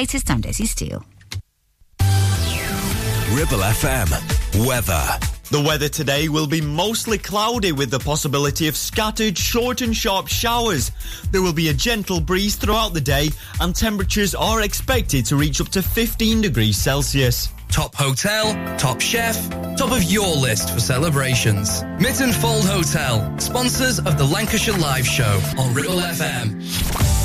Latest, I'm Daisy Steele. Ribble FM. Weather. The weather today will be mostly cloudy with the possibility of scattered short and sharp showers. There will be a gentle breeze throughout the day and temperatures are expected to reach up to 15 degrees Celsius. Top hotel, top chef, top of your list for celebrations. Mytton Fold Hotel, sponsors of the Lancashire Live Show on Ribble FM.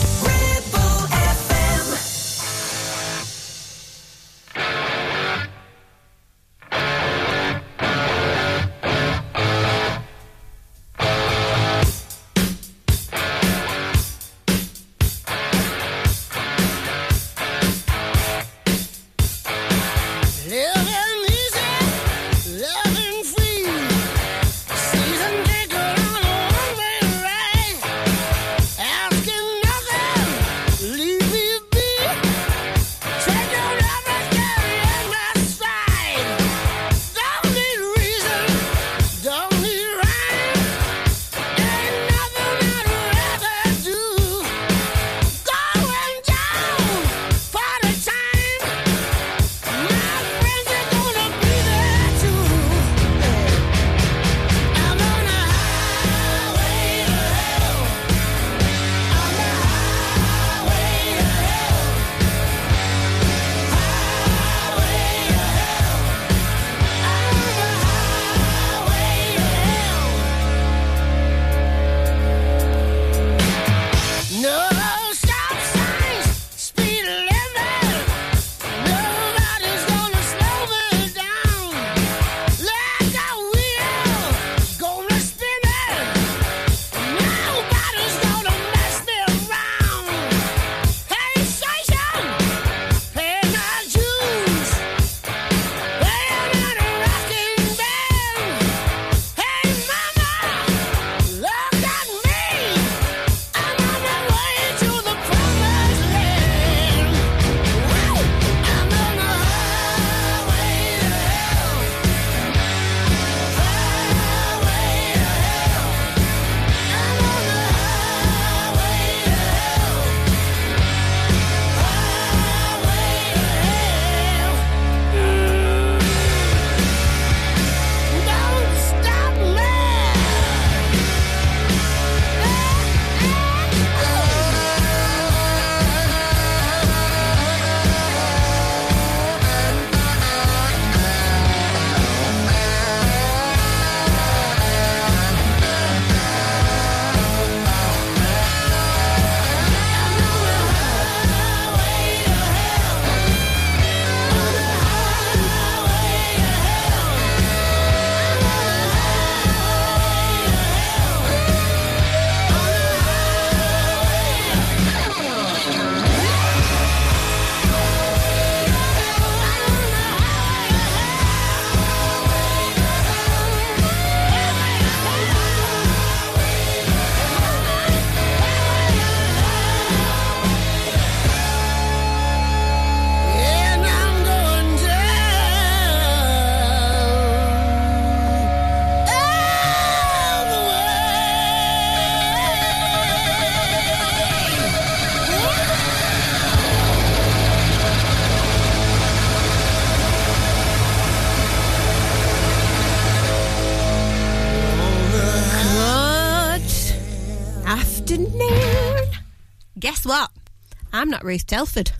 Ruth Telford.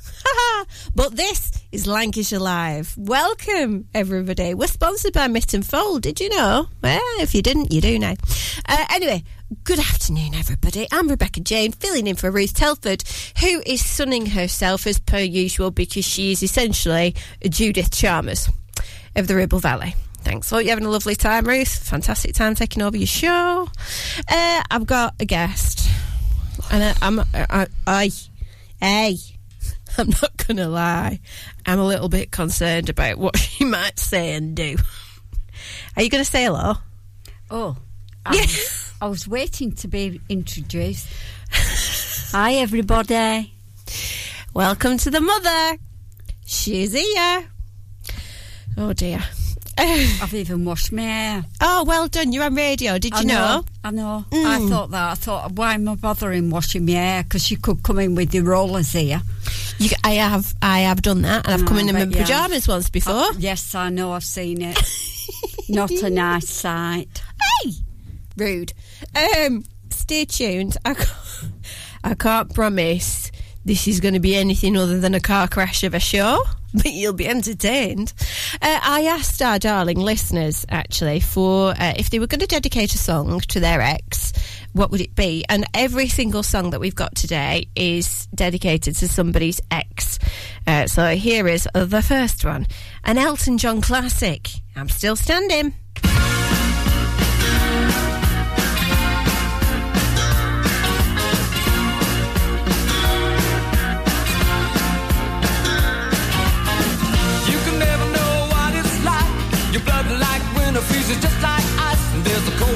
but this is Lancashire Live. Welcome, everybody. We're sponsored by Mytton Fold. Did you know? Well, if you didn't, you do now. Uh, anyway, good afternoon, everybody. I'm Rebecca Jane, filling in for Ruth Telford, who is sunning herself as per usual because she is essentially Judith Chalmers of the Ribble Valley. Thanks. Well, you're having a lovely time, Ruth. Fantastic time taking over your show. Uh, I've got a guest. And I, I'm, I, I Hey, I'm not going to lie. I'm a little bit concerned about what she might say and do. Are you going to say hello? Oh, I, yeah. Um, I was waiting to be introduced. Hi, everybody. Welcome to the mother. She's here. Oh dear. I've even washed my hair. Oh, well done. You're on radio. Did you I know? I know. Mm. I thought that. I thought, why am I bothering washing my hair? Because you could come in with your rollers here. You, I have I have done that, and I've Oh, come in in my you pyjamas once before. Oh, yes, I know. I've seen it. Not a nice sight. Hey, rude. Um, stay tuned. I can't, I can't promise this is going to be anything other than a car crash of a show, but you'll be entertained. Uh, I asked our darling listeners actually for uh, if they were going to dedicate a song to their ex. What would it be? And every single song that we've got today is dedicated to somebody's ex. Uh, so here is the first one an Elton John classic. I'm still standing.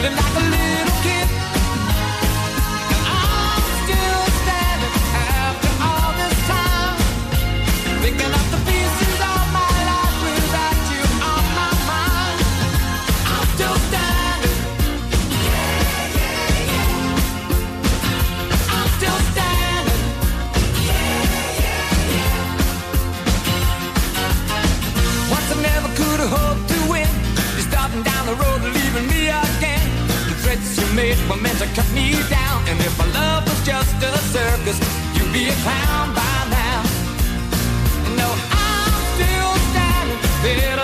feeling like a little kid. Made were meant to cut me down. And if my love was just a circus, you'd be a clown by now. No, I'm still standing better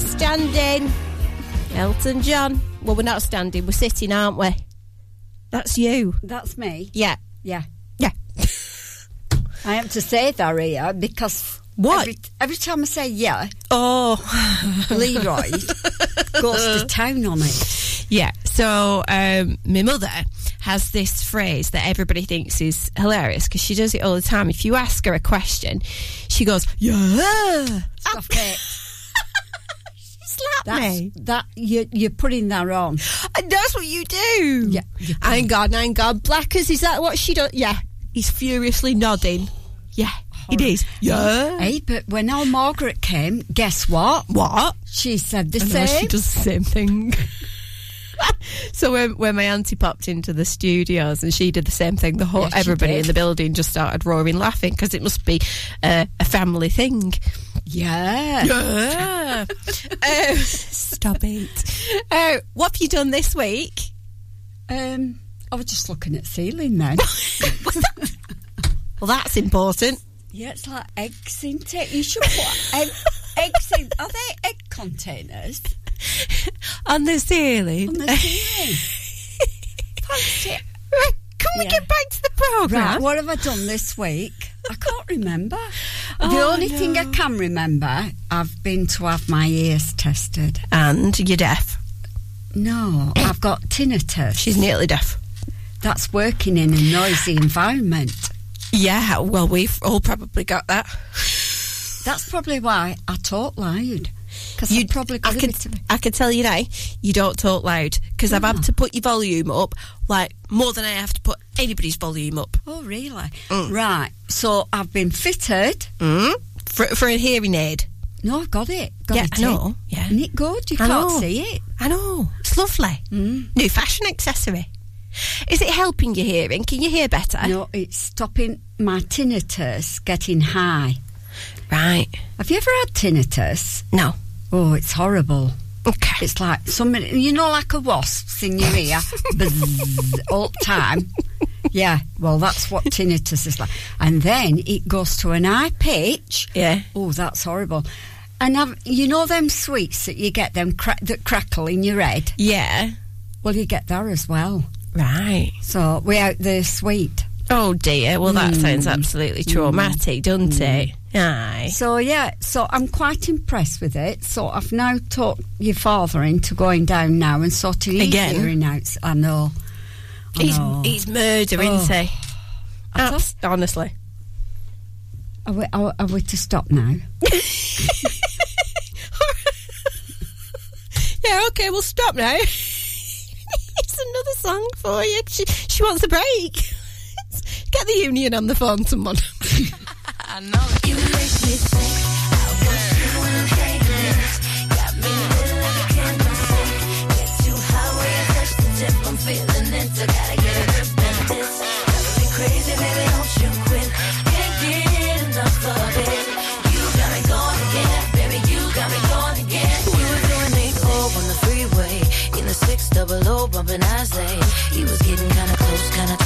still standing. Elton John. Well, we're not standing, we're sitting, aren't we? That's you. That's me. Yeah. Yeah. Yeah. I have to say that here because What? Every, every time I say yeah, Oh. Leroy goes to town on it. Yeah. So um, my mother has this phrase that everybody thinks is hilarious because she does it all the time. If you ask her a question, she goes, "Yeah." Stop it. Slap That's me. that you you're putting that on. And that's what you do. Yeah, Hang on, hang on. Blackers, is that what she does? Yeah. He's furiously nodding. Yeah, it is. Yeah. Hey, but when our Margaret came, guess what? What? She said the same. she does the same thing. so when, when my auntie popped into the studios and she did the same thing, the whole Yes, everybody in the building just started roaring laughing because it must be uh, a family thing. Yeah. Yeah. uh, stop it. Uh, what have you done this week? Um, I was just looking at ceiling then. Well, that's important. yeah, it's like eggs, isn't it? You should put egg, eggs in. Are they egg containers On the ceiling. on the ceiling? Right, can we Yeah. get back to the programme? Right, what have I done this week? I can't remember. the Oh, only thing I can remember, I've been to have my ears tested. And you're deaf. No, I've got tinnitus. She's nearly deaf. That's working in a noisy environment. Yeah, well, we've all probably got that. That's probably why I talk loud. Because you probably I a can, bit of I can tell you now, you don't talk loud because I've had mm. to put your volume up like more than I have to put anybody's volume up. Oh, really? Mm. Right. So I've been fitted. Mm. For, for a hearing aid. No, I've got it. Got Yeah, it I know, yeah. Isn't it good? You I can't know. see it. I know. It's lovely. Mm. New fashion accessory. Is it helping your hearing? Can you hear better? No, it's stopping my tinnitus getting high. Right. Have you ever had tinnitus? No. Oh, it's horrible. Okay. It's like somebody, you know, like a wasp in your ear, buzz, all the time. Yeah, well, that's what tinnitus is like. And then it goes to an high pitch. Yeah. Oh, that's horrible. And I've, you know them sweets that you get them cra- that crackle in your head. Yeah. Well, you get that as well. Right. So we out the sweet. Oh dear. Well, that sounds Mm. absolutely traumatic, doesn't it? Aye. So yeah, so I'm quite impressed with it. So I've now talked your father into going down now and sorting his Again? hearing out. I know. I He's know. he's murder, Oh. isn't he? Abs- honestly. Are we, are, are we to stop now? Yeah. Okay. We'll stop now. it's another song for you. She she wants a break. Get the union on the phone, someone. I know you make me think. I want you. Got me like a. Get too high when you touch the tip. I'm feeling it. Gotta get a grip in this. Crazy, baby, don't you quit. Can't get enough of it. You got me going again, baby. You got me going again. We were doing oh on the freeway in the six double O, bumping Isley. He was getting kinda close, kinda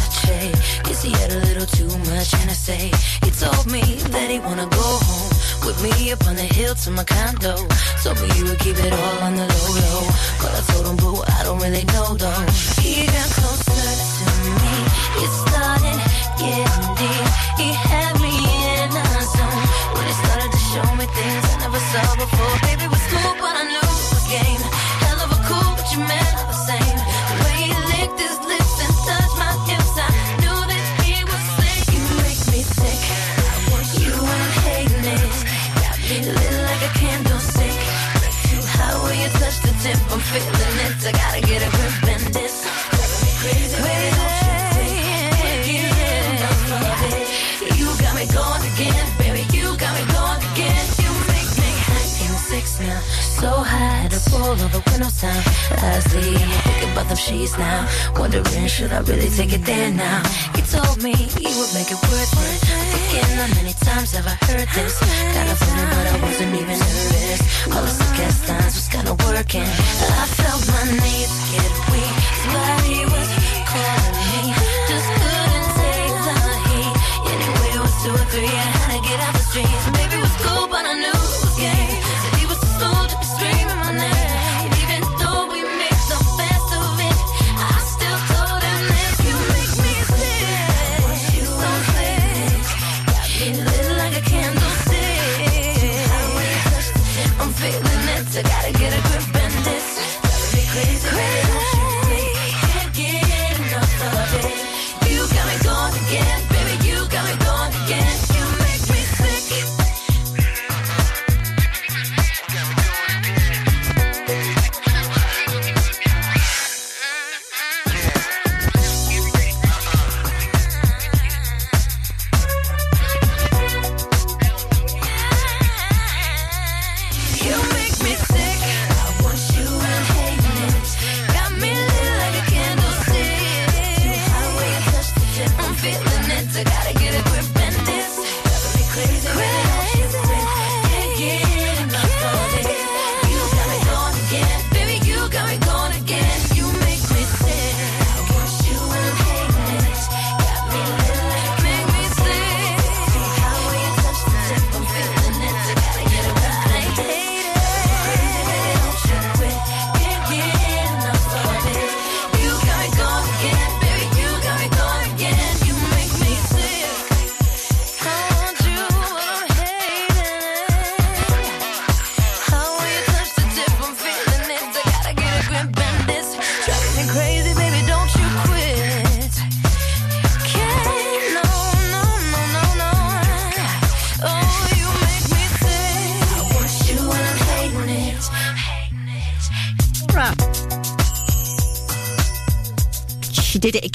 touchy. Guess he had a little too much and I say. He told me that he wanna go home with me up on the hill to my condo. Told me he would keep it all on the low low. But I told him, boo, I don't really know though. He got closer to me. It started getting deep. He had me in a zone when he started to show me things I never saw before. Baby it. I gotta get a them sheets now. Wondering should I really take it there now? He told me he would make it worth it. Thinking how many times have I heard this? Kind of funny, but I wasn't even nervous. All the suggest lines was kind of working. I felt my knees get weak. His body was calling me. Just couldn't take the heat. Anyway, it was two or three. I had to get out the streets. Maybe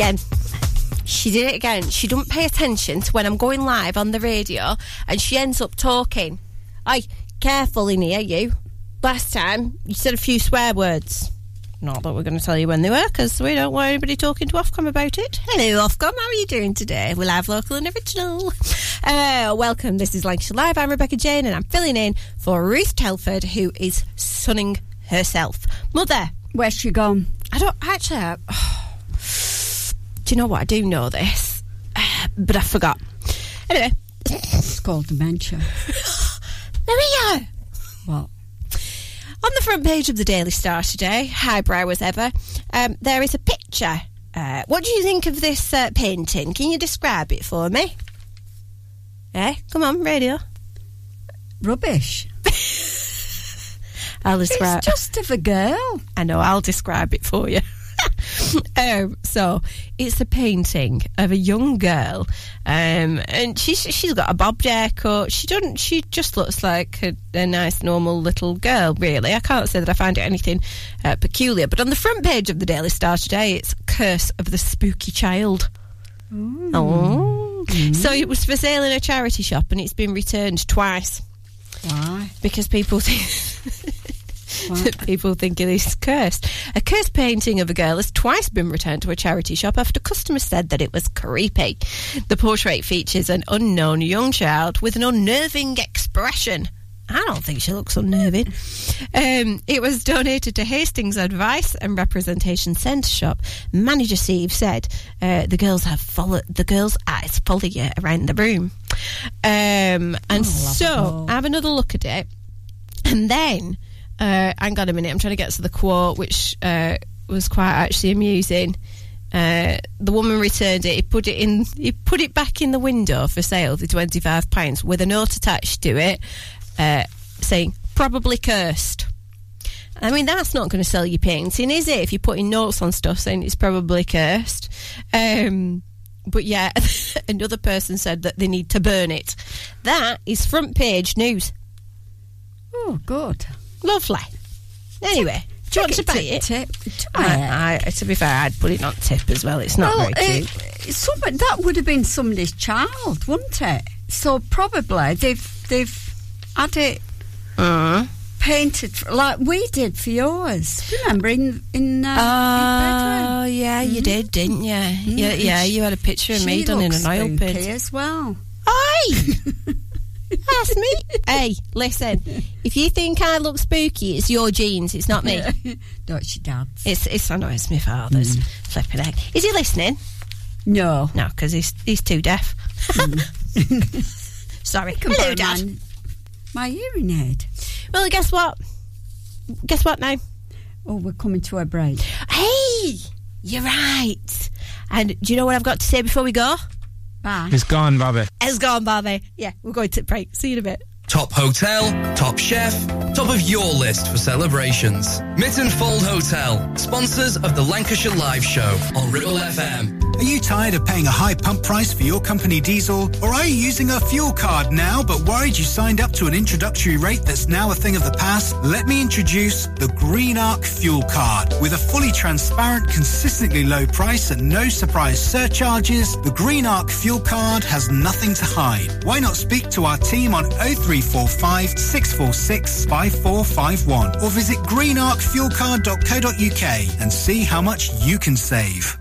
again. She did it again. She doesn't pay attention to when I'm going live on the radio and she ends up talking. Oi, careful in here, you. Last time you said a few swear words. Not that we're going to tell you when they were because we don't want anybody talking to Ofcom about it. Hello, Ofcom. How are you doing today? We're live, local, and original. Uh, welcome. This is Lancashire Live. I'm Rebecca Jane and I'm filling in for Ruth Telford, who is sunning herself. Mother, Where's she gone? I don't actually. I- do you know what? I do know this, but I forgot. Anyway, It's called dementia. there we go. What? On the front page of the Daily Star today, highbrow as ever, um, there is a picture. Uh, what do you think of this uh, painting? Can you describe it for me? Eh? Come on, radio. Rubbish. I'll describe. It's just of a girl. I know, I'll describe it for you. um, so it's a painting of a young girl, um, and she's she's got a bob haircut. She doesn't. She just looks like a, a nice, normal little girl. Really, I can't say that I find it anything uh, peculiar. But on the front page of the Daily Star today, it's "Curse of the Spooky Child." Oh, so it was for sale in a charity shop, and it's been returned twice Why? because people think that people think it is cursed. A cursed painting of a girl has twice been returned to a charity shop after customers said that it was creepy. The portrait features an unknown young child with an unnerving expression. I don't think she looks unnerving. Um, it was donated to Hastings Advice and Representation Centre shop. Manager Steve said uh, the girls have followed the girls' eyes follow you around the room. Um, and so have another look at it. And then, uh, hang on a minute, I'm trying to get to the quote, which uh, was quite actually amusing. Uh, the woman returned it. He put it in. He put it back in the window for sale for twenty five pounds with a note attached to it, uh, saying "probably cursed." I mean, that's not going to sell you painting, is it? If you're putting notes on stuff saying it's probably cursed. Um, but yeah, another person said that they need to burn it. That is front page news. Oh, good. Lovely. Anyway, do you want to buy it tip. I. I, to be fair, I'd put it on tip as well. It's not well, very cute. somebody, that would have been somebody's child, wouldn't it? So probably they've they've had it Uh, painted for, like we did for yours. Remember in in, uh, oh, yeah, you did, didn't you? Yeah, yeah, you had a picture of bedroom? me done in an oil paint. as well. Hey! That's me. Hey, listen. If you think I look spooky, it's your genes. It's not me. No, it's your dad's. It's it's I know it's my father's. Mm. Flipping heck. Is he listening? No. No, because he's he's too deaf. Mm. Sorry. Can Hello, Dad. my, my hearing aid. Well, guess what? Guess what now? Oh, we're coming to a break. Hey, you're right. And do you know what I've got to say before we go? Bye. It's gone, Bobby. It's gone, Bobby. Yeah, we're going to break. See you in a bit. Top hotel, top chef, top of your list for celebrations. Mytton Fold Hotel, sponsors of the Lancashire Live Show on Ribble FM. Are you tired of paying a high pump price for your company diesel? Or are you using a fuel card now but worried you signed up to an introductory rate that's now a thing of the past? Let me introduce the Green Arc Fuel Card. With a fully transparent, consistently low price and no surprise surcharges, the Green Arc Fuel Card has nothing to hide. Why not speak to our team on oh 0345 646 5451 or visit greenarcfuelcard.co.uk and see how much you can save.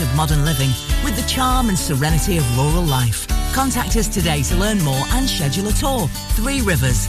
of modern living with the charm and serenity of rural life. Contact us today to learn more and schedule a tour. Three Rivers,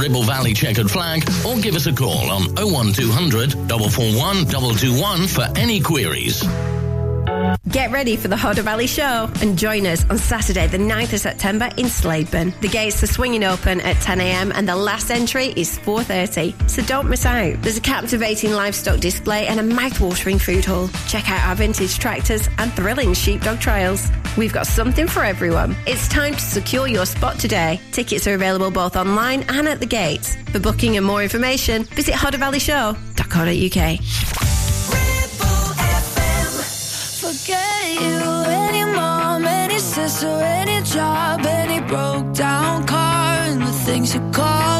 Ribble Valley Checkered Flag or give us a call on 01200 441 221 for any queries. Get ready for the Hodder Valley Show and join us on Saturday, the 9th of September in Slaidburn. The gates are swinging open at 10am and the last entry is 4.30, so don't miss out. There's a captivating livestock display and a mouth-watering food hall. Check out our vintage tractors and thrilling sheepdog trials. We've got something for everyone. It's time to secure your spot today. Tickets are available both online and at the gates. For booking and more information, visit hoddervalleyshow.co.uk. things you call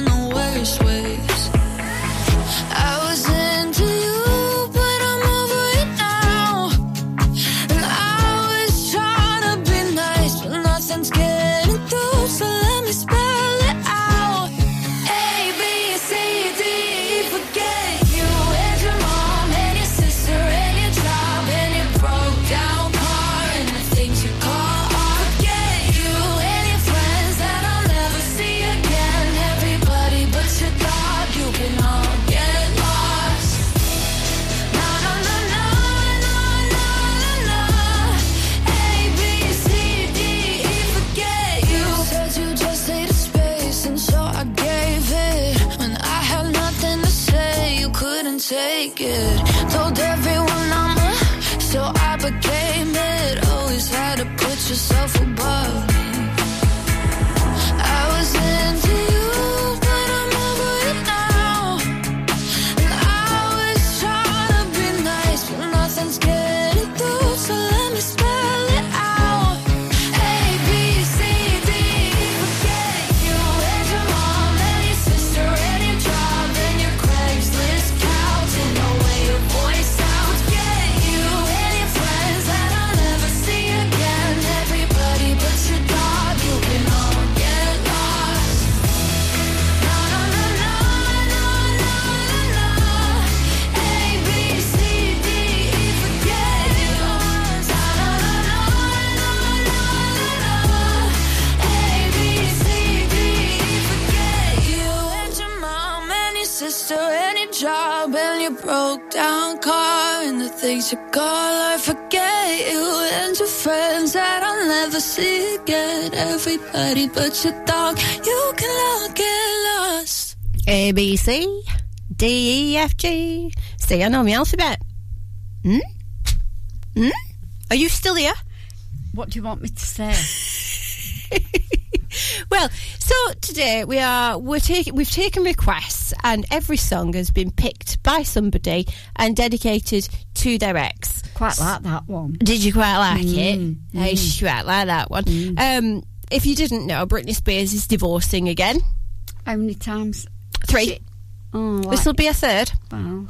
yourself above and your sister and job and your broke down car and the things you call I forget you and your friends that I'll never see again. Everybody but your dog, you can all get lost. A, B, C, D, E, F, G. See, I know my alphabet. Hmm? Hmm? Are you still here? What do you want me to say? Well, so today we are we're taking we've taken requests and every song has been picked by somebody and dedicated to their ex. Quite like that one. Did you quite like Mm, it? I quite like that one. Um, if you didn't know, Britney Spears is divorcing again. How many times? Three. Oh, like, This will be a third. well,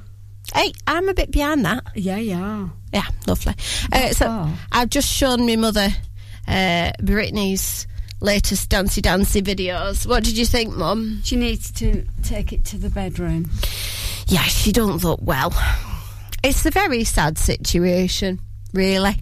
Hey, I'm a bit behind that. yeah, yeah. Yeah, lovely. Uh, so Oh. I've just shown my mother uh, Britney's latest Dancy Dancy videos. What did you think, Mum? She needs to take it to the bedroom. Yeah, she don't look well. It's a very sad situation, really.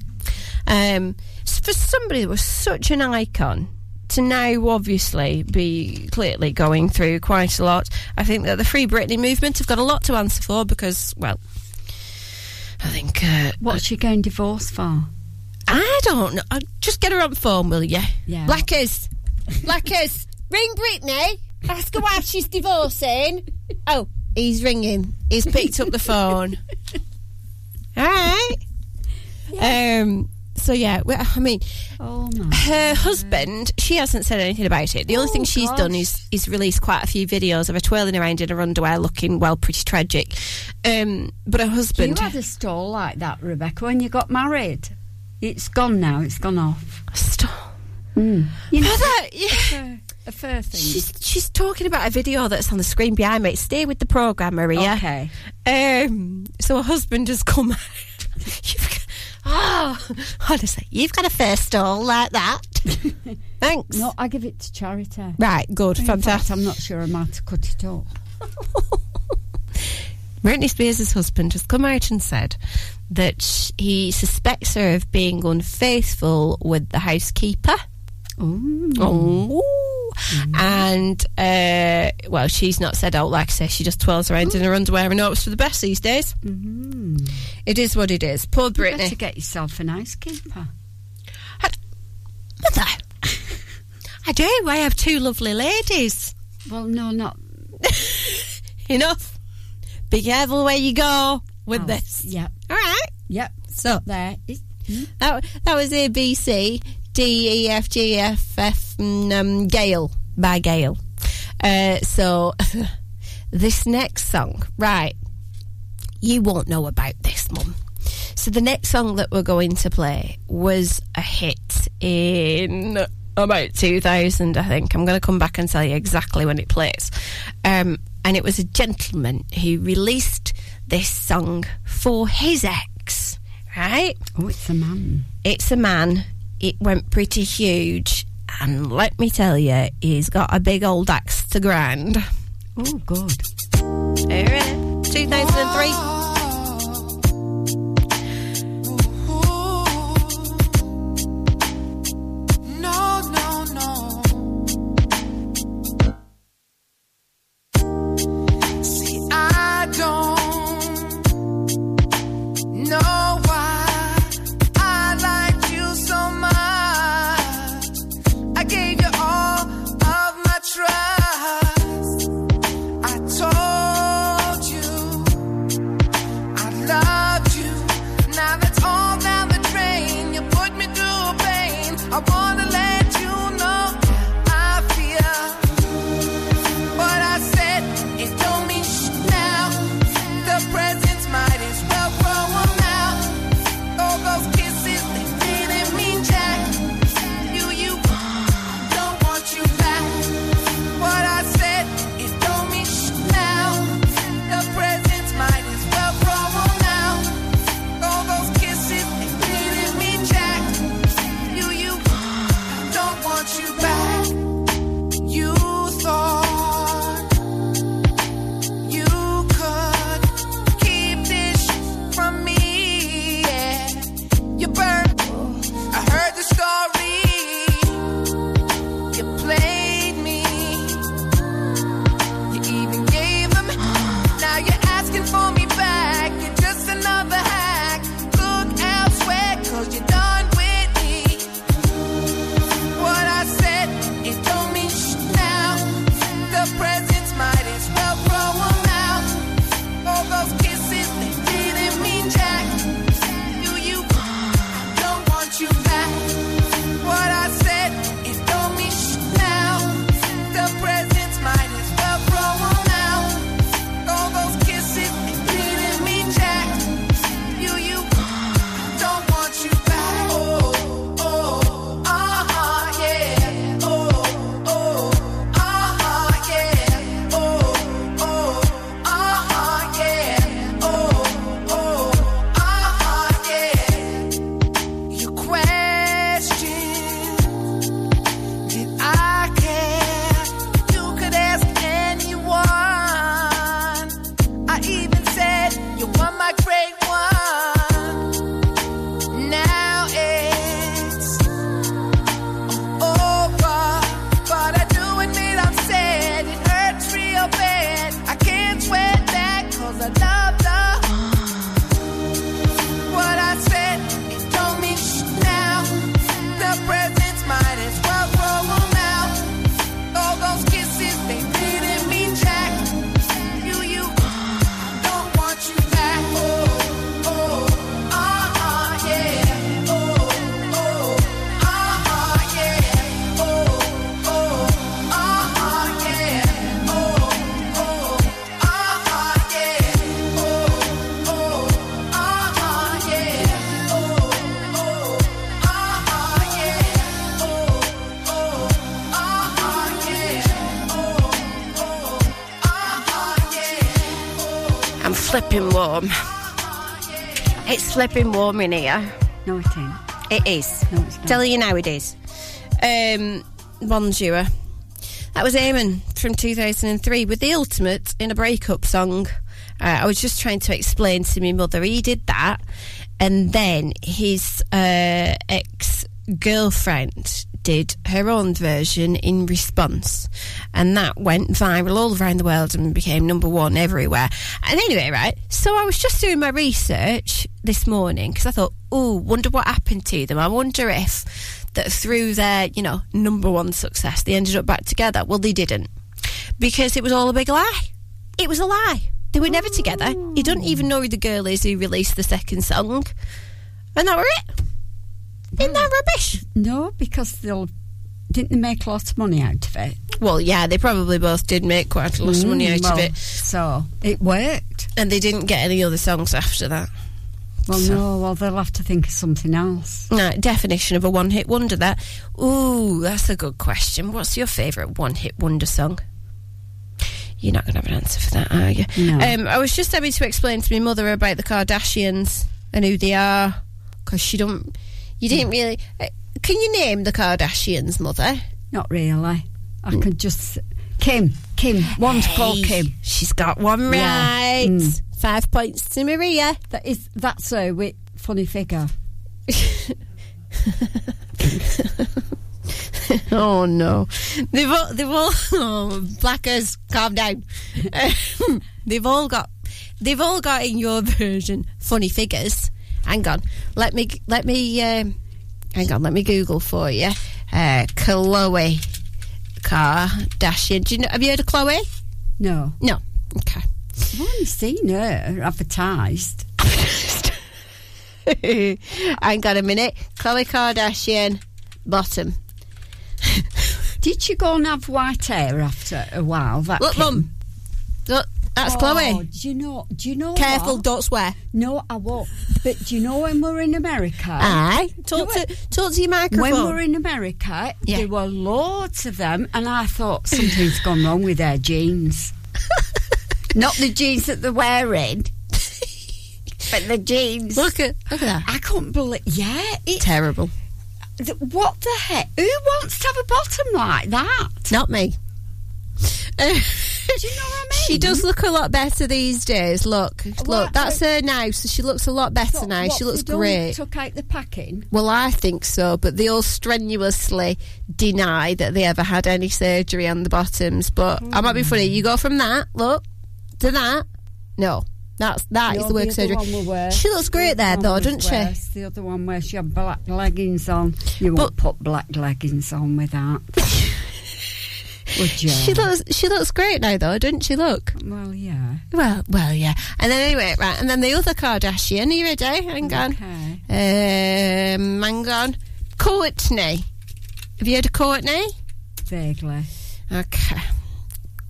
Um, for somebody that was such an icon to now obviously be clearly going through quite a lot, I think that the Free Britney movement have got a lot to answer for because, well, I think. Uh, What's she getting divorced for? I don't know. Uh, Just get her on phone, will you? Yeah. Blackers. Blackers. Ring Britney. Ask her why she's divorcing. Oh, he's ringing. He's picked up the phone. All right. Um. So yeah, well, I mean, Oh my. her husband. She hasn't said anything about it. The only Oh, thing she's done is is released quite a few videos of her twirling around in her underwear, looking well, pretty tragic. Um. But her husband. You had a stall like that, Rebecca, when you got married. It's gone now. It's gone off. Stop. You know, that, yeah. fur- a fur thing. She's she's talking about a video that's on the screen behind me. Stay with the program, Maria. Okay. Um. So her husband has come. You've got, oh, honestly, you've got a first stall like that. Thanks. No, I give it to charity. Right. Good. In fact, Fantastic. I'm not sure I might have cut it up. Britney Spears' husband has come out and said that he suspects her of being unfaithful with the housekeeper. Oh. And, uh, well, she's not said out, like I say, she just twirls around in her underwear and hopes for the best these days. Mm-hmm. It is what it is. Poor You better Britney. get yourself an housekeeper. Mother, I do. I have two lovely ladies. Well, no, not. Enough. Be careful where you go with Oh, this. Yep. All right. Yep. So, There. That, that was A B C D E F G F F um, Gale by Gayle. Uh, so this next song, right? You won't know about this, Mum. So the next song that we're going to play was a hit in about 2000, I think. I'm going to come back and tell you exactly when it plays. Um, and it was a gentleman who released this song for his ex, right? oh, it's a man. It's a man. It went pretty huge. And let me tell you, he's got a big old axe to grind. Oh, good. Here it is. 2003. Warm. It's flipping warm in here. No, it ain't. It is. No, it's not. Telling you now it is. Um, Bonjour. That was Eamon from 2003 with the ultimate in a breakup song. Uh, I was just trying to explain to my mother he did that, and then his uh, ex girlfriend her own version in response, and that went viral all around the world and became number one everywhere. And anyway, right, so I was just doing my research this morning because I thought, oh, wonder what happened to them. I wonder if that through their, you know, number one success, they ended up back together. Well, they didn't because it was all a big lie. It was a lie. They were never together. He doesn't even know who the girl is who released the second song. And that were it. Isn't that rubbish? No, because they'll. Didn't they make lots of money out of it? Well, yeah, they probably both did make quite a lot of money Mm, out well, of it. So it worked. And they didn't get any other songs after that. Well, So- no, well, they'll have to think of something else. No, definition of a one hit wonder that. Ooh, that's a good question. What's your favourite one hit wonder song? You're not going to have an answer for that, are you? No. Um, I was just having to explain to my mother about the Kardashians and who they are because she don't. You didn't really. Uh, can you name the Kardashians, mother? Not really. I could just. Kim. Kim. One's called Hey, Kim. She's got one Yeah. right. Mm. Five points to Maria. That is. That's a with funny figure. oh no, they've all, they've all oh, blackers, calm down. Um, they've all got they've all got in your version funny figures. Hang on, let me let me um, hang on, let me Google for you. Uh, Khloe Kardashian. Do you know? Have you heard of Khloe? No. No. Okay. I've only seen her advertised. hang on a minute. Khloe Kardashian, bottom. Did she go and have white hair after a while? That Look, Kim? mum. Look, that's Oh, Khloe. Do you know? Do you know? Careful, what? don't swear. No, I won't. But do you know when we're in America? Aye. Talk to talk to your microphone. When we're in America, Yeah. there were loads of them, and I thought something's gone wrong with their jeans. Not the jeans that they're wearing, but the jeans. Look at look at that. I couldn't believe. Yeah, it's Terrible. th- what the heck? Who wants to have a bottom like that? Not me. Uh, Do you know what I mean? she does look a lot better these days. Look, Well, look, that's her now. So she looks a lot better now. what, she looks they great. Took out the packing. Well, I think so, but they all strenuously deny that they ever had any surgery on the bottoms. But I might be funny. You go from that, look, to that. No, that's that is No, the work other surgery. one were worse. She looks great The there, other though, one doesn't she? worse. The other one where she had black leggings on. You But- won't put black leggings on with that. Would you? She looks she looks great now, though, doesn't she? Look. Well, yeah. Well, well, yeah. And then anyway, right, and then the other Kardashian. Are you ready? Hang on. Okay. Um, hang on. Kourtney. Have you heard of Kourtney? Vaguely. Okay.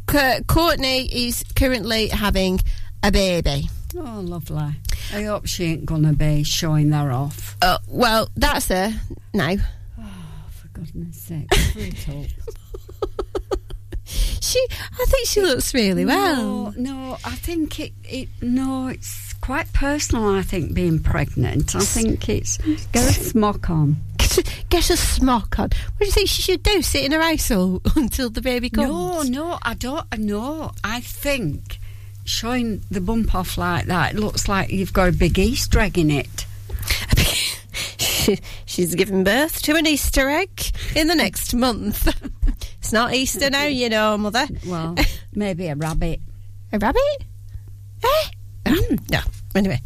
Co- Kourtney is currently having a baby. Oh, lovely. I hope she ain't gonna be showing that off. Uh, well, that's her now. Oh, for goodness sake, hurry it up. She, I think she looks really well. No, no, I think it, it. No, it's quite personal. I think being pregnant. I think it's get a smock on. Get, get a smock on. What do you think she should do? Sit in her house all, until the baby comes? No, no, I don't. No, I think showing the bump off like that it looks like you've got a big Easter egg in it. She, she's giving birth to an Easter egg in the next month. It's not Easter now, you know, Mother. Well, maybe a rabbit. A rabbit? Eh? Mm, no. Anyway.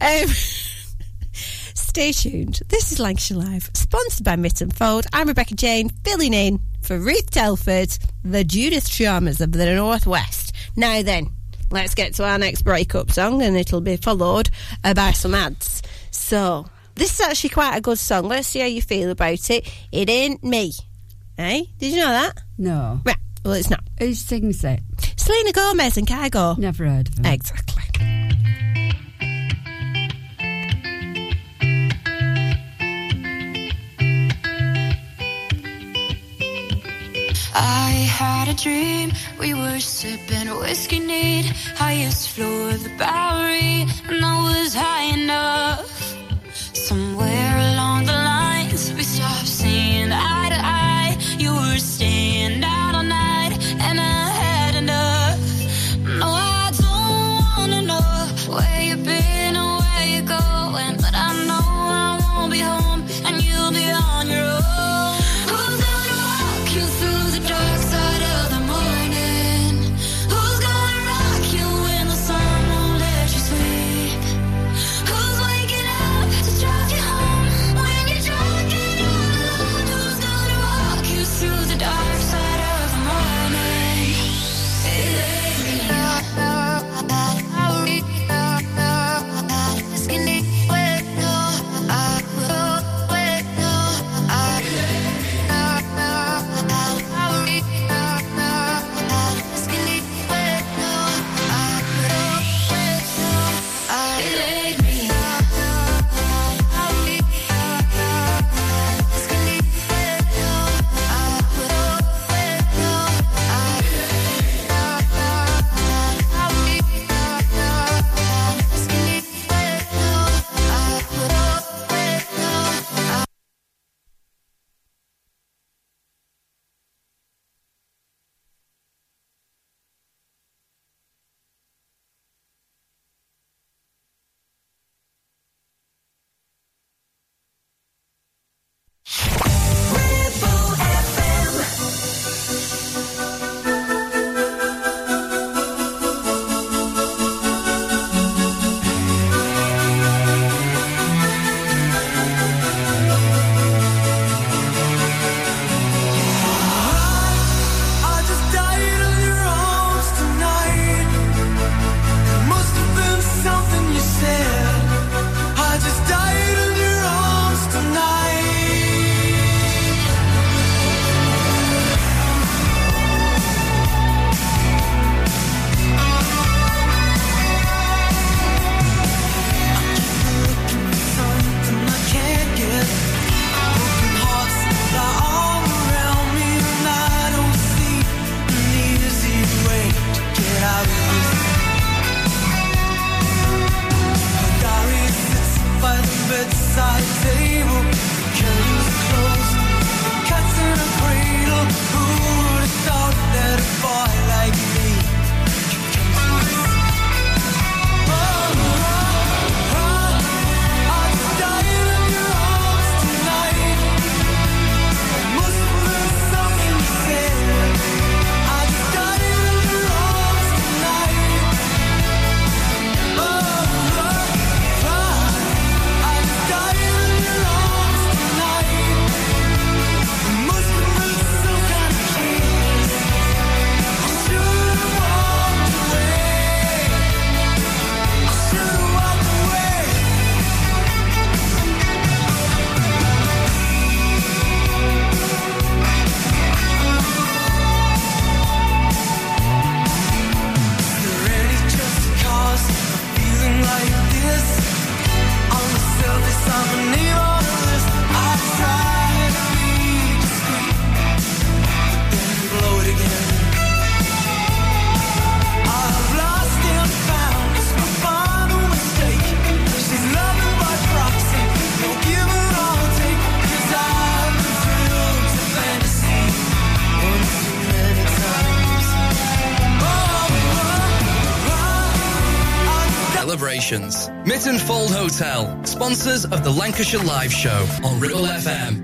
Um, stay tuned. This is Lancashire Live, sponsored by Mytton Fold. I'm Rebecca Jane, filling in for Ruth Telford, the Judith Chalmers of the Northwest. Now then, let's get to our next breakup song, and it'll be followed uh, by some ads. So, this is actually quite a good song. Let's see how you feel about it. It ain't me. Eh? Did you know that? No. Right. Well, it's not. Who sings it? Selena Gomez and Kygo. Never heard of them. Exactly. I had a dream. We were sipping whiskey neat, highest floor of the Bowery, and I was high enough. Somewhere along the lines, we stopped seeing. of the Lancashire Live Show on Ribble FM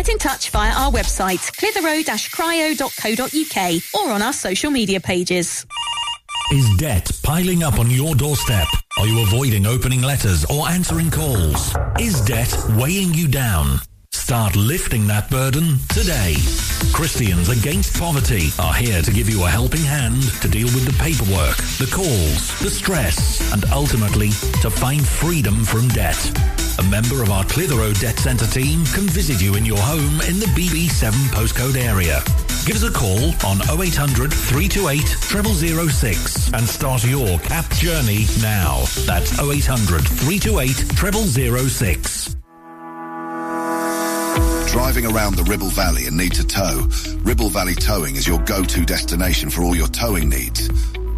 Get in touch via our website, clitheroe-cryo.co.uk or on our social media pages. Is debt piling up on your doorstep? Are you avoiding opening letters or answering calls? Is debt weighing you down? Start lifting that burden today. Christians Against Poverty are here to give you a helping hand to deal with the paperwork, the calls, the stress, and ultimately to find freedom from debt. A member of our Clitheroe Debt Centre team can visit you in your home in the BB7 postcode area. Give us a call on 0800 328 0006 and start your CAP journey now. That's 0800 328 0006. Driving around the Ribble Valley and need to tow? Ribble Valley Towing is your go-to destination for all your towing needs.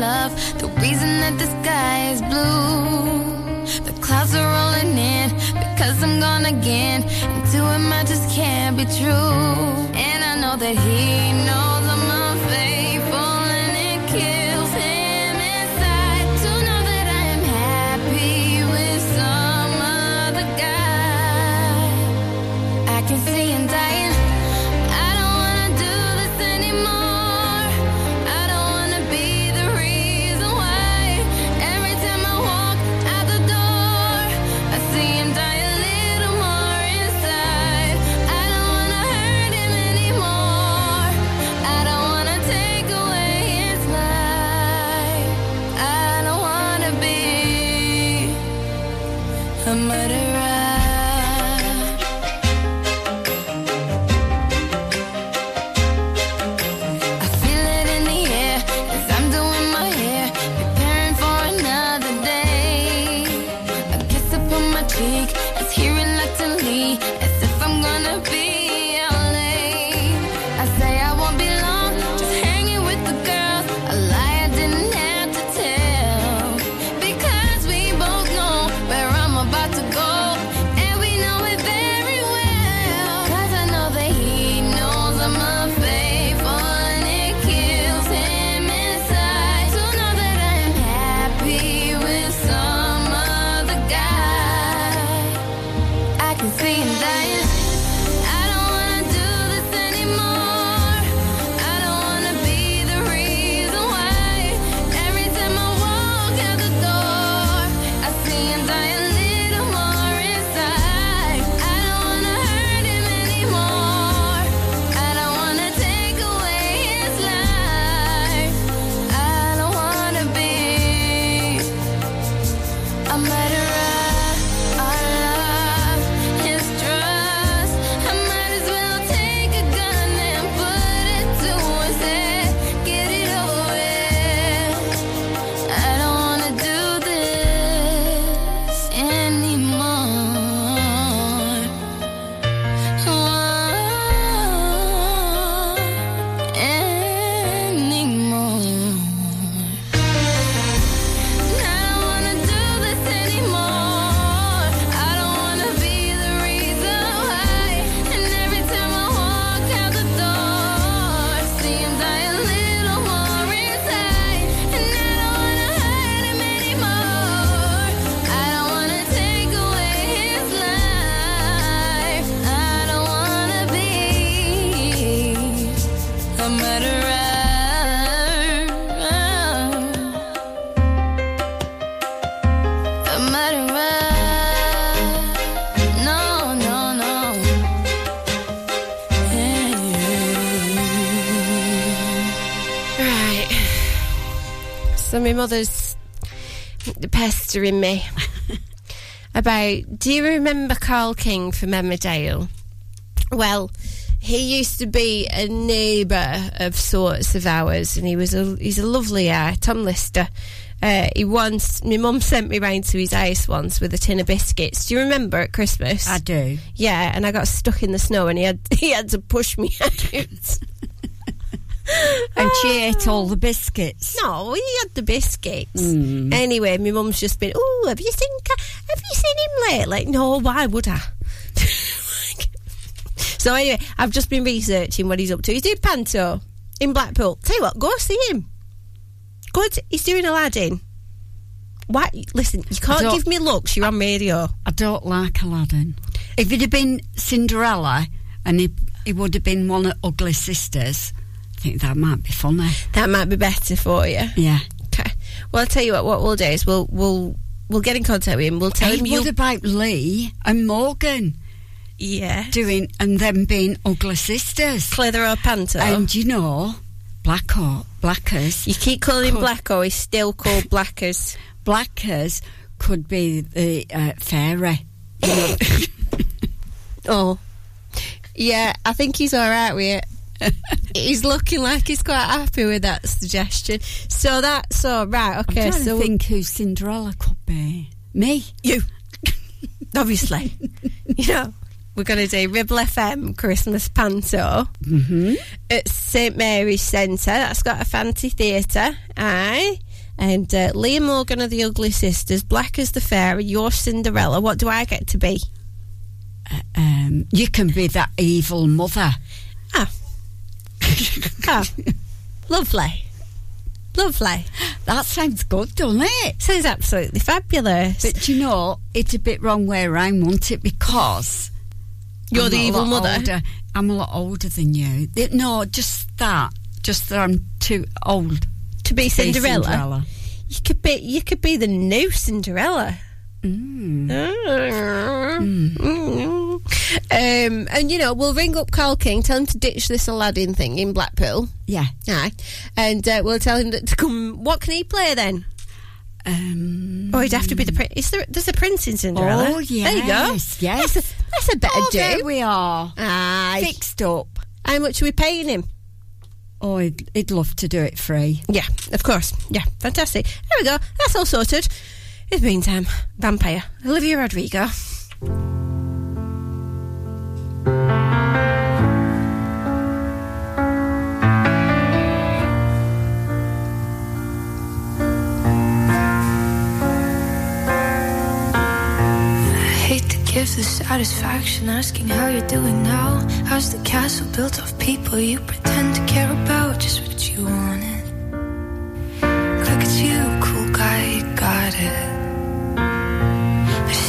Love. The reason that the sky is blue. The clouds are rolling in because I'm gone again. And to him, I just can't be true. And I know that he knows cheek is here my mother's pestering me about. Do you remember Carl King from Emmerdale? Well, he used to be a neighbour of sorts of ours, and he was a he's a lovely guy, Tom Lister. Uh, he once, my mum sent me round to his house once with a tin of biscuits. Do you remember at Christmas? I do. Yeah, and I got stuck in the snow, and he had he had to push me out. And she ate all the biscuits. No, he had the biscuits. Mm. Anyway, my mum's just been, oh, have you seen have you seen him lately? No, why would I? so anyway, I've just been researching what he's up to. He's doing panto in Blackpool. Tell you what, go see him. Good, he's doing Aladdin. Why? Listen, you can't give me looks. You're on radio. I don't like Aladdin. If it had been Cinderella and he, he would have been one of Ugly Sisters, I think that might be funny. That might be better for you. Yeah. Okay. Well, I'll tell you what. What we'll do is we'll we'll we'll get in contact with him. We'll tell Hey, him what about Lee and Morgan? Yeah. Doing and them being ugly sisters. Clitheroe Panto. And you know, Blacko, Blackers. You keep calling him could- Blacko. He's still called Blackers. Blackers could be the uh, fairy. Oh, yeah. I think he's all right with it. he's looking like he's quite happy with that suggestion. So that's all right. Okay. trying so think who Cinderella could be. Me. you, obviously, you know, we're going to do Ribble FM Christmas Panto Mm-hmm. at St Mary's Centre. That's got a fancy theatre. Aye. And uh, Liam Morgan of the Ugly Sisters, Blackers the Fairy, you're Cinderella. What do I get to be? Um, you can be that evil mother. Ah. Oh, lovely. Lovely. That sounds good, doesn't it? Sounds absolutely fabulous. But you know, it's a bit wrong way around, won't it? Because You're I'm the evil mother? older. I'm a lot older than you. No, just that. Just that I'm too old to be Cinderella. Cinderella. You could be you could be the new Cinderella. Mm. Mm. Um, and you know, we'll ring up Carl King, tell him to ditch this Aladdin thing in Blackpool. Yeah. Aye. And uh, we'll tell him that to come. What can he play then? Um, Oh, he'd have to be the prince. Is there? There's a prince in Cinderella. Oh, There you go. yes, yes. That's a, that's a better Oh, do. there we are. Aye. Fixed up. How much are we paying him? Oh, he'd, he'd love to do it free. Yeah, of course. Yeah, fantastic. There we go. That's all sorted. In the meantime, Vampire, Olivia Rodrigo. I hate to give the satisfaction asking how you're doing now. How's the castle built of people you pretend to care about? Just what you wanted. Look at you, cool guy, you got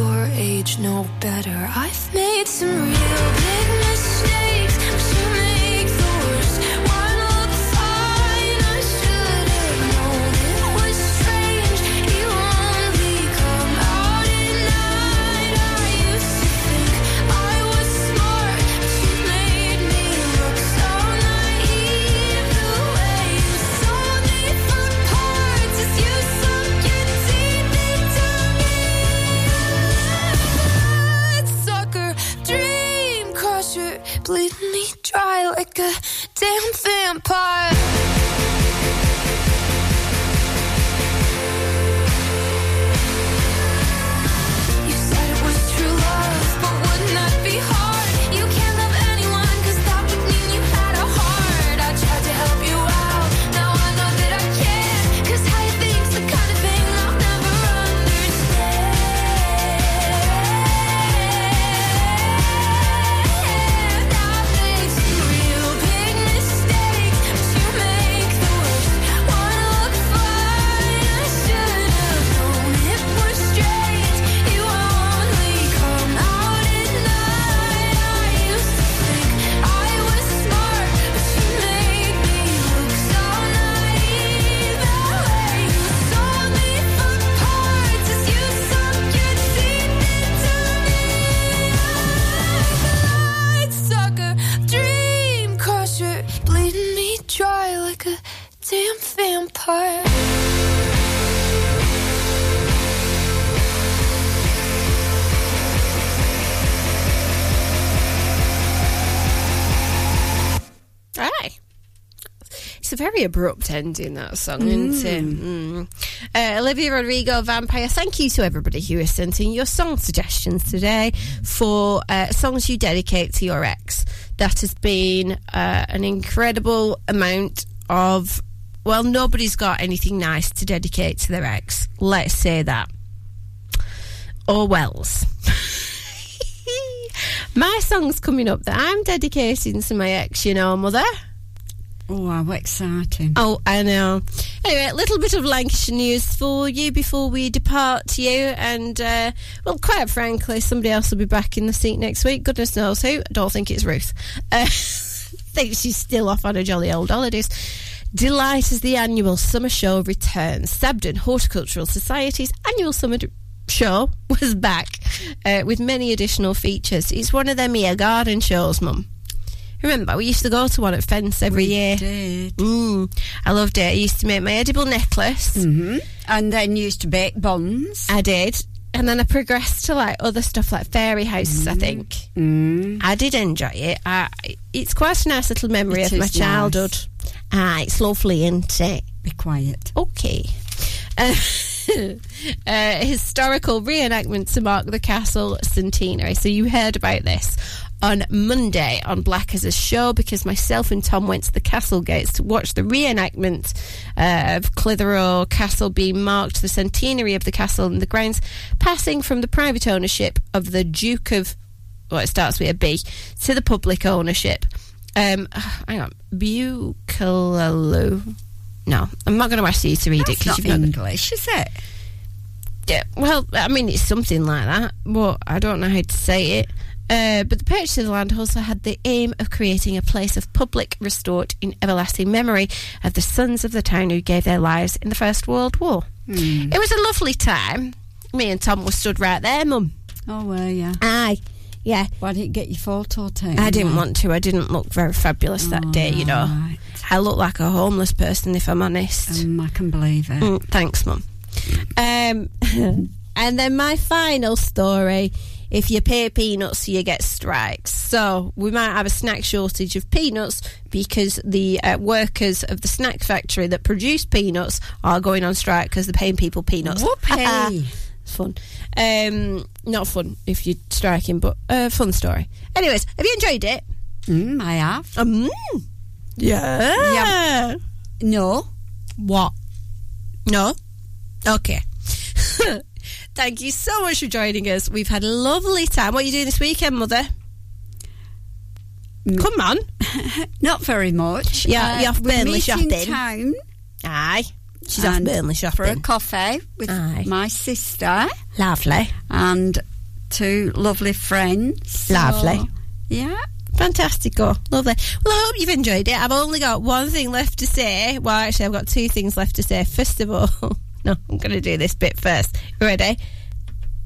your age know better. I've made some real big mistakes, a damn vampire. Very abrupt ending, that song, isn't it? Mm. Uh, Olivia Rodrigo, Vampire. Thank you to everybody who has sent in your song suggestions today for uh, songs you dedicate to your ex. That has been uh, an incredible amount of. Well, nobody's got anything nice to dedicate to their ex. Let's say that. Or Wells. My song's coming up that I'm dedicating to my ex, you know, mother. Oh, how exciting. Oh, I know. Anyway, a little bit of Lancashire news for you before we depart you. And, uh, well, quite frankly, somebody else will be back in the seat next week. Goodness knows who. I don't think it's Ruth. Uh, think she's still off on her jolly old holidays. Delight as the annual summer show returns. Sabden Horticultural Society's annual summer d- show was back uh, with many additional features. It's one of them here garden shows, Mum. Remember, we used to go to one at Fence every year. Did. Mm, I loved it. I used to make my edible necklace. hmm And then used to bake buns. I did. And then I progressed to like other stuff like fairy houses, I think. Mm. I did enjoy it. I, it's quite a nice little memory It of my childhood. Ah, it's lovely, isn't it? Be quiet. Okay. Uh, uh, historical reenactment to mark the castle centenary. So you heard about this on Monday on Black as a Show because myself and Tom went to the castle gates to watch the reenactment uh, of Clitheroe Castle being marked the centenary of the castle and the grounds passing from the private ownership of the Duke of well, it starts with a B to the public ownership. Um, hang on, Bucalalu. No, I'm not going to ask you to read it because you've not English, is it? yeah, well, I mean, it's something like that, but I don't know how to say it. Uh, but the purchase of the land also had the aim of creating a place of public restored in everlasting memory of the sons of the town who gave their lives in the First World War. Hmm. It was a lovely time. Me and Tom were stood right there, Mum. Oh, well, yeah. Aye, yeah. Why didn't you get your photo taken? I didn't want to. I didn't look very fabulous that day, you know. right. I looked like a homeless person, if I'm honest. Um, I can believe it. Mm, thanks, Mum. Um, and then my final story if you pay peanuts, you get strikes. So we might have a snack shortage of peanuts because the uh, workers of the snack factory that produce peanuts are going on strike because they're paying people peanuts. Whoopee. it's fun. Um, not fun if you're striking, but uh, fun story. Anyways, have you enjoyed it? Mm, I have. Um, yeah. Yeah. No. What? No? Okay. Thank you so much for joining us. We've had a lovely time. What are you doing this weekend, Mother? Come on. Not very much. Yeah, Uh, you're off Burnley shopping. town Aye. She's off Burnley for a coffee with Aye. my sister Lovely. and two lovely friends. So, Lovely. yeah. Fantastico. Lovely. Well, I hope you've enjoyed it. I've only got one thing left to say. Well, actually, I've got two things left to say. First of all, no, I'm going to do this bit first. You ready?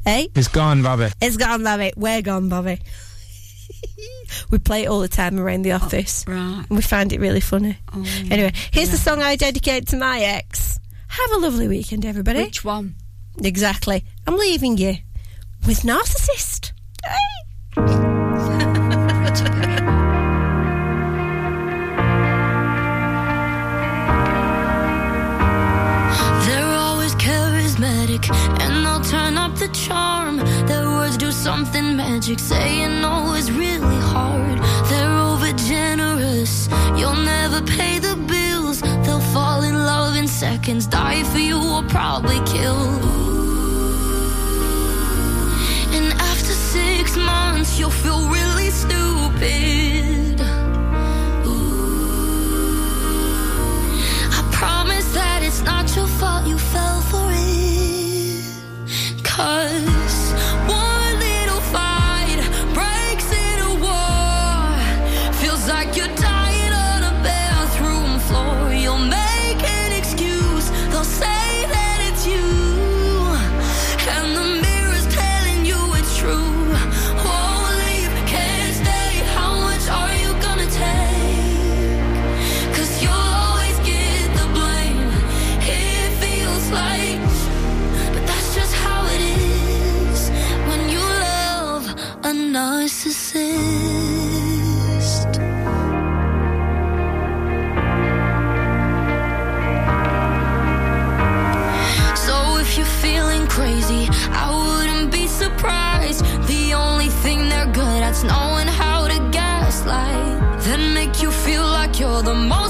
Hey? It's gone, Bobby. It's gone, Bobby. We're gone, Bobby. we play it all the time around the oh, office. right. And we find it really funny. Oh, Anyway, here's the song I dedicate to my ex. Have a lovely weekend, everybody. Which one? Exactly. I'm leaving you with Narcissist. Hey. weak and they'll turn up the charm. Their words do something magic, saying oh, no is really hard. They're over generous, you'll never pay the bills. They'll fall in love in seconds, die for you or probably kill. And after six months, you'll feel really stupid. I promise that it's not your fault you fell for it. Cause the beautiful